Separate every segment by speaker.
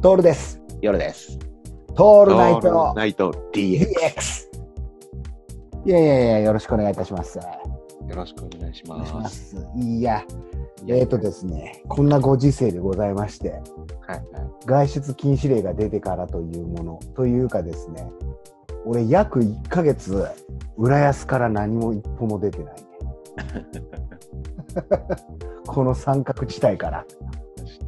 Speaker 1: トールです。
Speaker 2: 夜です。
Speaker 1: トールナイト
Speaker 2: ルナイト DX。
Speaker 1: いやいやいや、よろしくお願いいたします。
Speaker 2: よろしくお願いし
Speaker 1: お願いし
Speaker 2: ま。
Speaker 1: ますす。いや、
Speaker 2: いや
Speaker 1: えっ、ー、とですね、こんなご時世でございまして、
Speaker 2: はいはい。
Speaker 1: 外出禁止令が出てからというもの、というかですね、俺約1ヶ月、浦安から何も一歩も出てないね。この三角地帯から。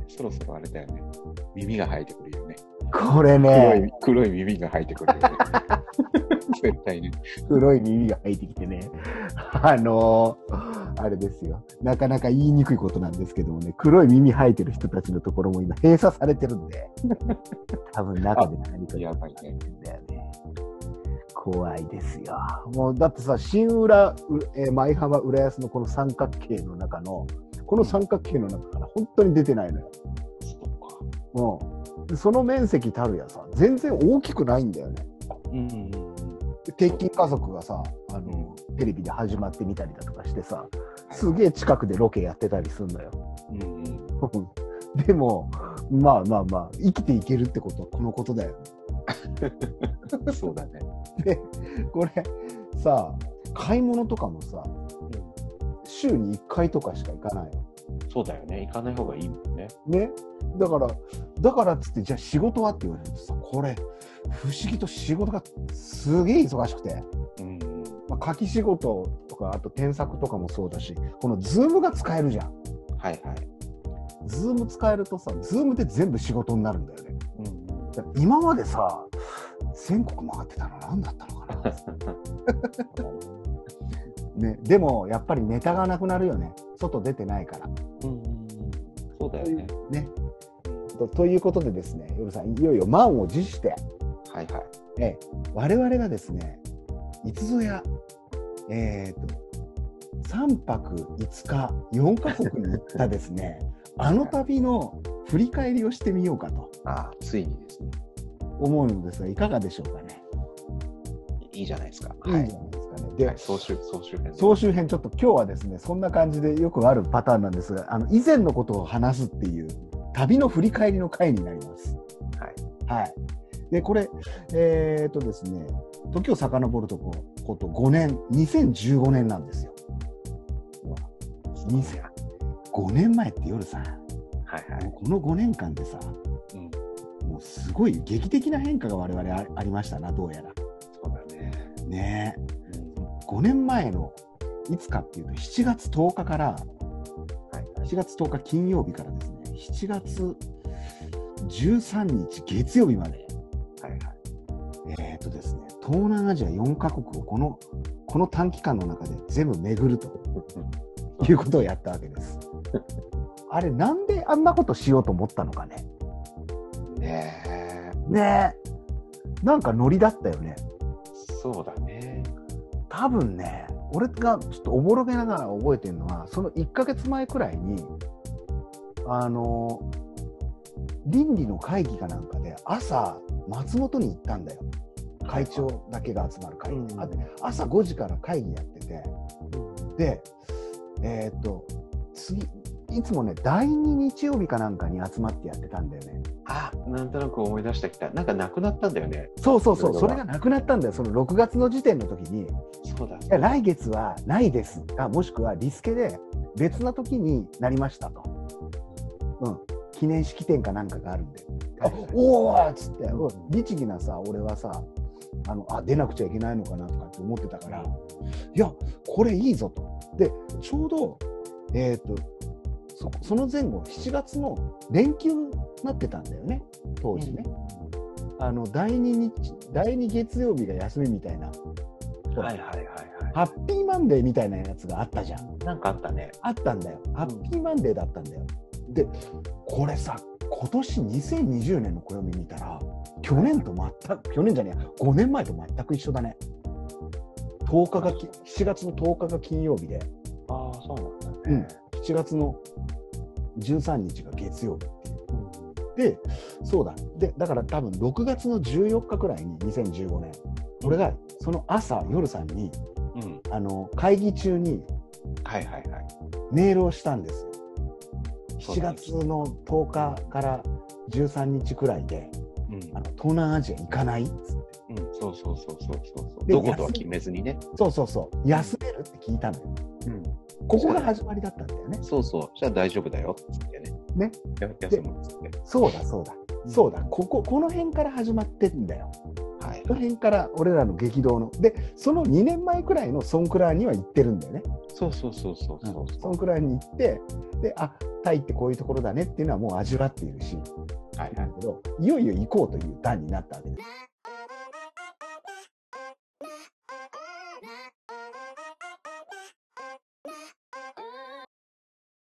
Speaker 2: そろそろあれだよね。耳が生えてくるよね。
Speaker 1: これ
Speaker 2: 黒
Speaker 1: ね
Speaker 2: い、黒い耳が生えてくるよね。絶対ね。
Speaker 1: 黒い耳が入ってきてね、あのーあれですよ、なかなか言いにくいことなんですけどもね、黒い耳生えてる人たちのところも今閉鎖されてるんで、多分中で何か
Speaker 2: やばいね。
Speaker 1: んだよね。怖いですよ。もうだってさ、新浦、うえー舞浜、浦安のこの三角形の中の、この三角形の中から本当に出てないのよ。
Speaker 2: そ
Speaker 1: うん。でその面積たるやさ、全然大きくないんだよね。
Speaker 2: うんうん
Speaker 1: 鉄筋家族がさあの、テレビで始まってみたりだとかしてさすげえ近くでロケやってたりすんのよ。
Speaker 2: うんうん。
Speaker 1: でもまあまあまあ生きていけるってことはこのことだよ。ね
Speaker 2: そうだね。
Speaker 1: でこれさ買い物とかもさ週に1回とかしか行かないの
Speaker 2: そうだよね。行かない方がいいもんね。
Speaker 1: ねだからだからっつってじゃあ仕事はって言われるとさこれ不思議と仕事がすげえ忙しくて
Speaker 2: うんうん。
Speaker 1: まあ、書き仕事とか、あと添削とかもそうだし、この Zoomが使えるじゃん。
Speaker 2: はいはい。
Speaker 1: Zoom使えるとさ、 Zoomで全部仕事になるんだよね。
Speaker 2: うん
Speaker 1: 今までさ、全国回ってたの何だったのかな。ね、でも、やっぱりネタがなくなるよね。外出てないから。
Speaker 2: うん。そうだよね。
Speaker 1: ね。とということでですね、夜さん、いよいよ満を持して、
Speaker 2: はいはい。
Speaker 1: ええ、我々がですね、いつぞや、えっ、と、3泊5日、4カ国に行ったですね、あの旅の振り返りをしてみようかと
Speaker 2: ああ、ついにですね。
Speaker 1: 思うのですが、いかがでしょうかね。
Speaker 2: いいじゃないですか。
Speaker 1: いいんじゃないですかね。で、
Speaker 2: はい、総集、総集編。
Speaker 1: 総集編、ちょっと今日はですね、そんな感じでよくあるパターンなんですが、あの以前のことを話すっていう、旅の振り返りの回になります。
Speaker 2: はい。
Speaker 1: はい。で、これ、えっ、とですね、時を遡るとここと5年、2015年なんですよ。2000 5年前って夜さ、
Speaker 2: はいはい。
Speaker 1: この5年間でさ、
Speaker 2: うん。
Speaker 1: もうすごい劇的な変化が我々あありましたな、どうやら。
Speaker 2: ね。
Speaker 1: ね
Speaker 2: うん
Speaker 1: え。5年前のいつかっていうと、7月10日から、
Speaker 2: はい。
Speaker 1: 7月10日金曜日からですね、7月13日月曜日まで、
Speaker 2: はいはい。
Speaker 1: えっ、とですね、東南アジア4カ国をこのこの短期間の中で全部巡るということをやったわけです。あれ、なんであんなことしようと思ったのかね。
Speaker 2: ねえ。
Speaker 1: ねえ。なんかノリだったよね。
Speaker 2: そうだね。
Speaker 1: 多分ね、俺がちょっとおぼろげながら覚えてるのは、その1ヶ月前くらいに、あの、倫理の会議かなんかで朝、松本に行ったんだよ。会長だけが集まる会議で。
Speaker 2: うん
Speaker 1: あ朝5時から会議やってて、で、えーっと、次、いつもね、第2日曜日かなんかに集まってやってたんだよね。
Speaker 2: あ、なんとなく思い出してきた。なんかなくなったんだよね。
Speaker 1: そうそうそう、
Speaker 2: それが
Speaker 1: なくなったんだよ。その6月の時点の時に、い
Speaker 2: そうだ。
Speaker 1: や来月はないですか、もしくはリスケで別な時になりましたと。うん。記念式典かなんかがあるんで。あおおっつって、うん律儀なさ、俺はさ、あのあ出なくちゃいけないのかなとかって思ってたから、いや、これいいぞと。で、ちょうど、えっ、とそ、その前後、7月の連休になってたんだよね、当時ね。あの第2日、第2月曜日が休みみたいな、ほら
Speaker 2: はいはいはい
Speaker 1: ハッピーマンデーみたいなやつがあったじゃん。
Speaker 2: はい。なんかあったね。
Speaker 1: あったんだよ。ハッピーマンデーだったんだよ。で、これさ、今年2020年の暦見たら、去年と全く、去年じゃねえや、5年前と全く一緒だね。10日がき、7月の10日が金曜日で、
Speaker 2: ああ、そうなんだ
Speaker 1: うん
Speaker 2: ね。、
Speaker 1: 7月の13日が月曜日っていう。で、そうだ。で、だから多分6月の14日くらいに2015年、俺がその朝、夜さんに、
Speaker 2: うん。
Speaker 1: あの、会議中に
Speaker 2: はいはいはい。
Speaker 1: メールをしたんですよ。7月の10日から13日くらいで、
Speaker 2: うん
Speaker 1: あの東南アジア行かない？っつって。
Speaker 2: うん、そうそうそうそうそう。
Speaker 1: で
Speaker 2: どことは決めずにね。
Speaker 1: そうそうそう。休めるって聞いたのよ。
Speaker 2: うん。
Speaker 1: ここが始まりだったんだよね。
Speaker 2: そうそう。じゃあ大丈夫だよ。つってね。
Speaker 1: ね。
Speaker 2: や休むっつって。
Speaker 1: そうだそうだ。そうだ。ここ、この辺から始まってんだよ。
Speaker 2: はい
Speaker 1: この辺から俺らの激動の。で、その2年前くらいのソンクラーには行ってるんだよね。
Speaker 2: そうそうそうそうそう
Speaker 1: ソンクラーに行って、で、あ、タイってこういうところだねっていうのはもう味わっているし、
Speaker 2: はい
Speaker 1: なんだけど、いよいよ行こうという段になったわけです。